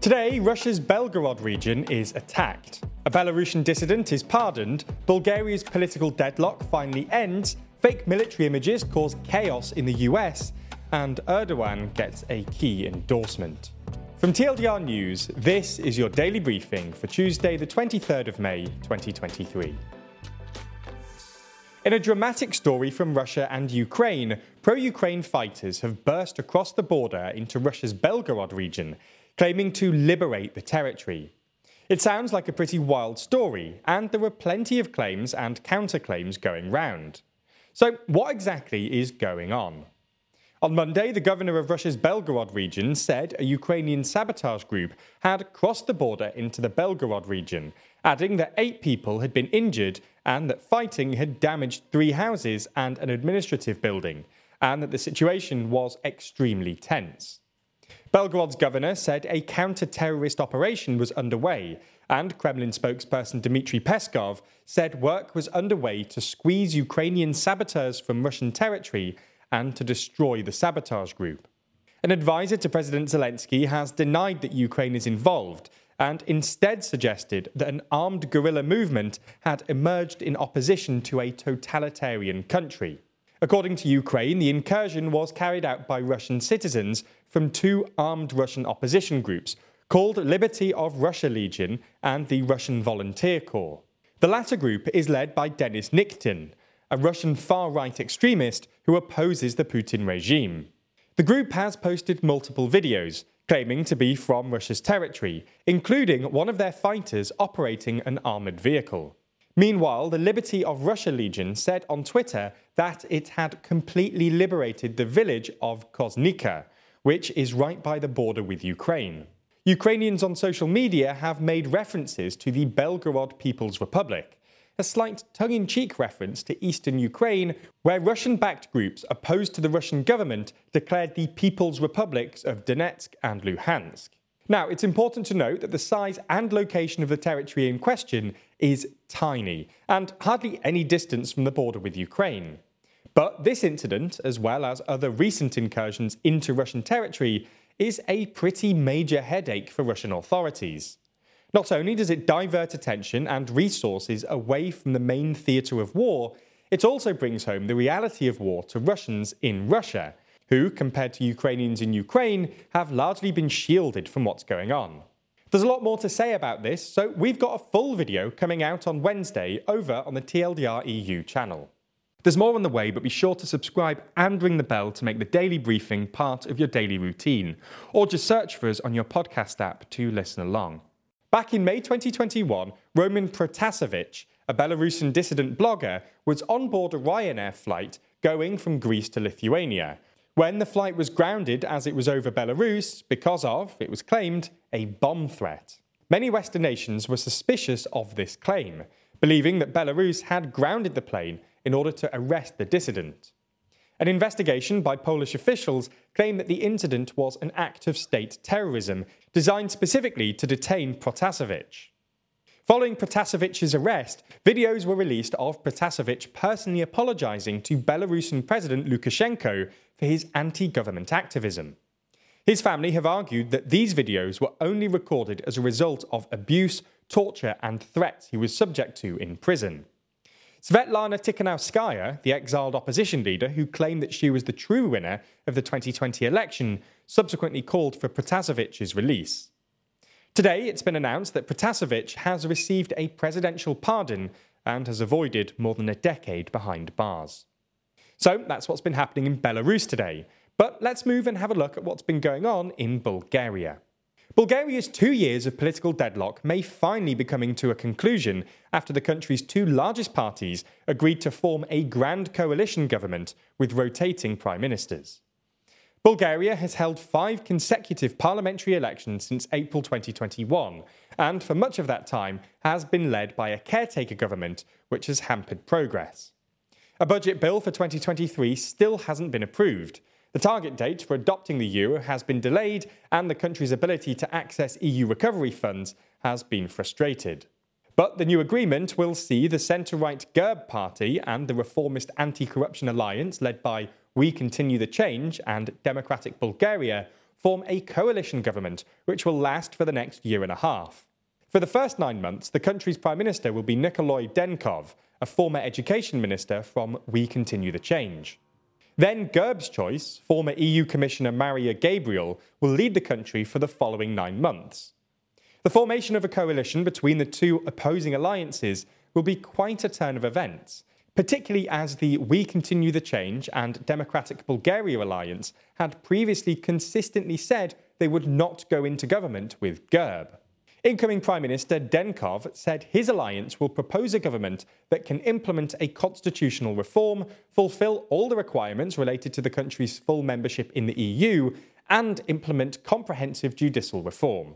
Today, Russia's Belgorod region is attacked. A Belarusian dissident is pardoned, Bulgaria's political deadlock finally ends, fake military images cause chaos in the US, and Erdogan gets a key endorsement. From TLDR News, this is your daily briefing for Tuesday, the 23rd of May, 2023. In a dramatic story from Russia and Ukraine, pro Ukraine fighters have burst across the border into Russia's Belgorod region, claiming to liberate the territory. It sounds like a pretty wild story, and there are plenty of claims and counterclaims going round. So, what exactly is going on? On Monday, the governor of Russia's Belgorod region said a Ukrainian sabotage group had crossed the border into the Belgorod region, adding that eight people had been injured and that fighting had damaged three houses and an administrative building, and that the situation was extremely tense. Belgorod's governor said a counter terrorist operation was underway, and Kremlin spokesperson Dmitry Peskov said work was underway to squeeze Ukrainian saboteurs from Russian territory and to destroy the sabotage group. An advisor to President Zelensky has denied that Ukraine is involved and instead suggested that an armed guerrilla movement had emerged in opposition to a totalitarian country. According to Ukraine, the incursion was carried out by Russian citizens from two armed Russian opposition groups called Liberty of Russia Legion and the Russian Volunteer Corps. The latter group is led by Denis Nikitin, a Russian far right extremist who opposes the Putin regime. The group has posted multiple videos claiming to be from Russia's territory, including one of their fighters operating an armoured vehicle. Meanwhile, the Liberty of Russia Legion said on Twitter that it had completely liberated the village of Kozinka, which is right by the border with Ukraine. Ukrainians on social media have made references to the Belgorod People's Republic, a slight tongue in cheek reference to eastern Ukraine, where Russian backed groups opposed to the Russian government declared the People's Republics of Donetsk and Luhansk. Now, it's important to note that the size and location of the territory in question is tiny and hardly any distance from the border with Ukraine. But this incident, as well as other recent incursions into Russian territory, is a pretty major headache for Russian authorities. Not only does it divert attention and resources away from the main theatre of war, it also brings home the reality of war to Russians in Russia, who, compared to Ukrainians in Ukraine, have largely been shielded from what's going on. There's a lot more to say about this, so we've got a full video coming out on Wednesday over on the TLDR EU channel. There's more on the way, but be sure to subscribe and ring the bell to make the daily briefing part of your daily routine, or just search for us on your podcast app to listen along. Back in May 2021, Roman Protasevich, a Belarusian dissident blogger, was on board a Ryanair flight going from Greece to Lithuania when the flight was grounded as it was over Belarus because of, it was claimed, a bomb threat. Many Western nations were suspicious of this claim, believing that Belarus had grounded the plane in order to arrest the dissident. An investigation by Polish officials claimed that the incident was an act of state terrorism designed specifically to detain Protasevich. Following Protasevich's arrest, videos were released of Protasevich personally apologizing to Belarusian President Lukashenko for his anti government activism. His family have argued that these videos were only recorded as a result of abuse, torture, and threats he was subject to in prison. Svetlana Tikhanovskaya, the exiled opposition leader who claimed that she was the true winner of the 2020 election, subsequently called for Protasevich's release. Today, it's been announced that Protasevich has received a presidential pardon and has avoided more than a decade behind bars. So that's what's been happening in Belarus today. But let's move and have a look at what's been going on in Bulgaria. Bulgaria's two years of political deadlock may finally be coming to a conclusion after the country's two largest parties agreed to form a grand coalition government with rotating prime ministers. Bulgaria has held five consecutive parliamentary elections since April 2021, and for much of that time has been led by a caretaker government which has hampered progress. A budget bill for 2023 still hasn't been approved, the target date for adopting the euro has been delayed, and the country's ability to access EU recovery funds has been frustrated. But the new agreement will see the centre right GERB party and the reformist anti corruption alliance led by We Continue the Change and Democratic Bulgaria form a coalition government which will last for the next year and a half. For the first nine months, the country's Prime Minister will be Nikolai Denkov, a former education minister from We Continue the Change. Then Gerb's choice, former EU Commissioner Maria Gabriel, will lead the country for the following nine months. The formation of a coalition between the two opposing alliances will be quite a turn of events, particularly as the We Continue the Change and Democratic Bulgaria alliance had previously consistently said they would not go into government with Gerb. Incoming Prime Minister Denkov said his alliance will propose a government that can implement a constitutional reform, fulfill all the requirements related to the country's full membership in the EU, and implement comprehensive judicial reform.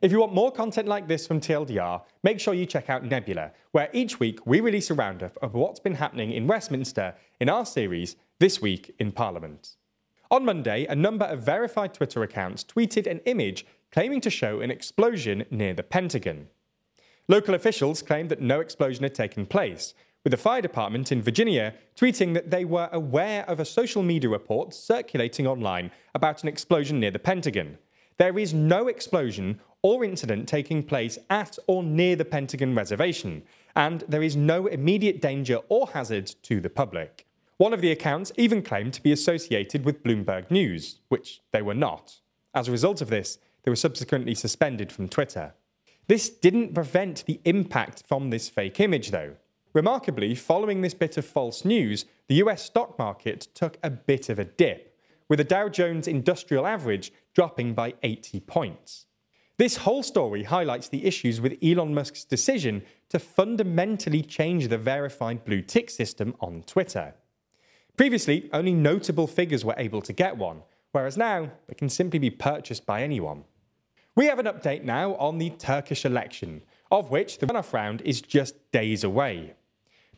If you want more content like this from TLDR, make sure you check out Nebula, where each week we release a roundup of what's been happening in Westminster in our series This Week in Parliament. On Monday, a number of verified Twitter accounts tweeted an image claiming to show an explosion near the Pentagon. Local officials claimed that no explosion had taken place, with the fire department in Virginia tweeting that they were aware of a social media report circulating online about an explosion near the Pentagon. There is no explosion or incident taking place at or near the Pentagon reservation, and there is no immediate danger or hazard to the public. One of the accounts even claimed to be associated with Bloomberg News, which they were not. As a result of this, they were subsequently suspended from Twitter. This didn't prevent the impact from this fake image, though. Remarkably, following this bit of false news, the US stock market took a bit of a dip, with the Dow Jones Industrial Average dropping by 80 points. This whole story highlights the issues with Elon Musk's decision to fundamentally change the verified blue tick system on Twitter. Previously, only notable figures were able to get one, whereas now it can simply be purchased by anyone. We have an update now on the Turkish election, of which the runoff round is just days away.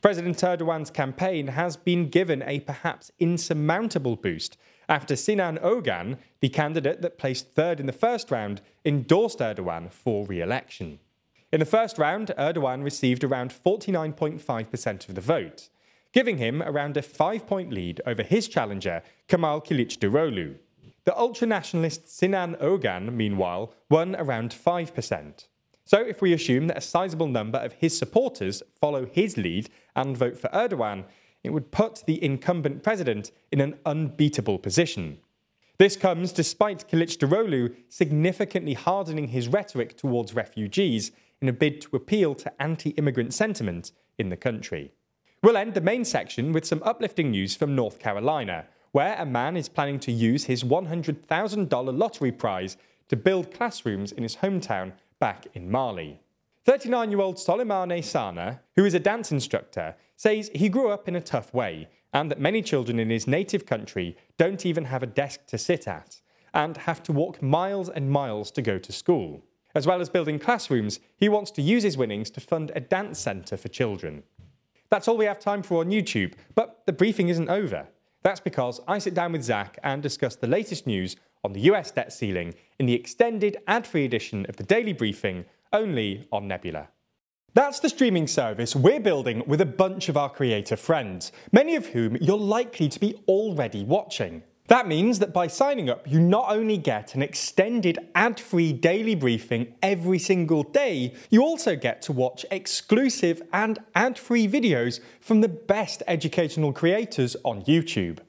President Erdogan's campaign has been given a perhaps insurmountable boost after Sinan Ogan, the candidate that placed third in the first round, endorsed Erdogan for re election. In the first round, Erdogan received around 49.5% of the vote, giving him around a five point lead over his challenger, Kemal Kılıçdaroğlu. The ultra nationalist Sinan Ogan, meanwhile, won around 5%. So, if we assume that a sizable number of his supporters follow his lead and vote for Erdogan, it would put the incumbent president in an unbeatable position. This comes despite Kılıçdaroğlu significantly hardening his rhetoric towards refugees in a bid to appeal to anti-immigrant sentiment in the country. We'll end the main section with some uplifting news from North Carolina, where a man is planning to use his $100,000 lottery prize to build classrooms in his hometown back in Mali. 39 year old Soleimane Sana, who is a dance instructor, says he grew up in a tough way and that many children in his native country don't even have a desk to sit at and have to walk miles and miles to go to school. As well as building classrooms, he wants to use his winnings to fund a dance centre for children. That's all we have time for on YouTube, but the briefing isn't over. That's because I sit down with Zach and discuss the latest news on the US debt ceiling in the extended ad free edition of the Daily Briefing only on Nebula. That's the streaming service we're building with a bunch of our creator friends, many of whom you're likely to be already watching. That means that by signing up, you not only get an extended ad free daily briefing every single day, you also get to watch exclusive and ad free videos from the best educational creators on YouTube.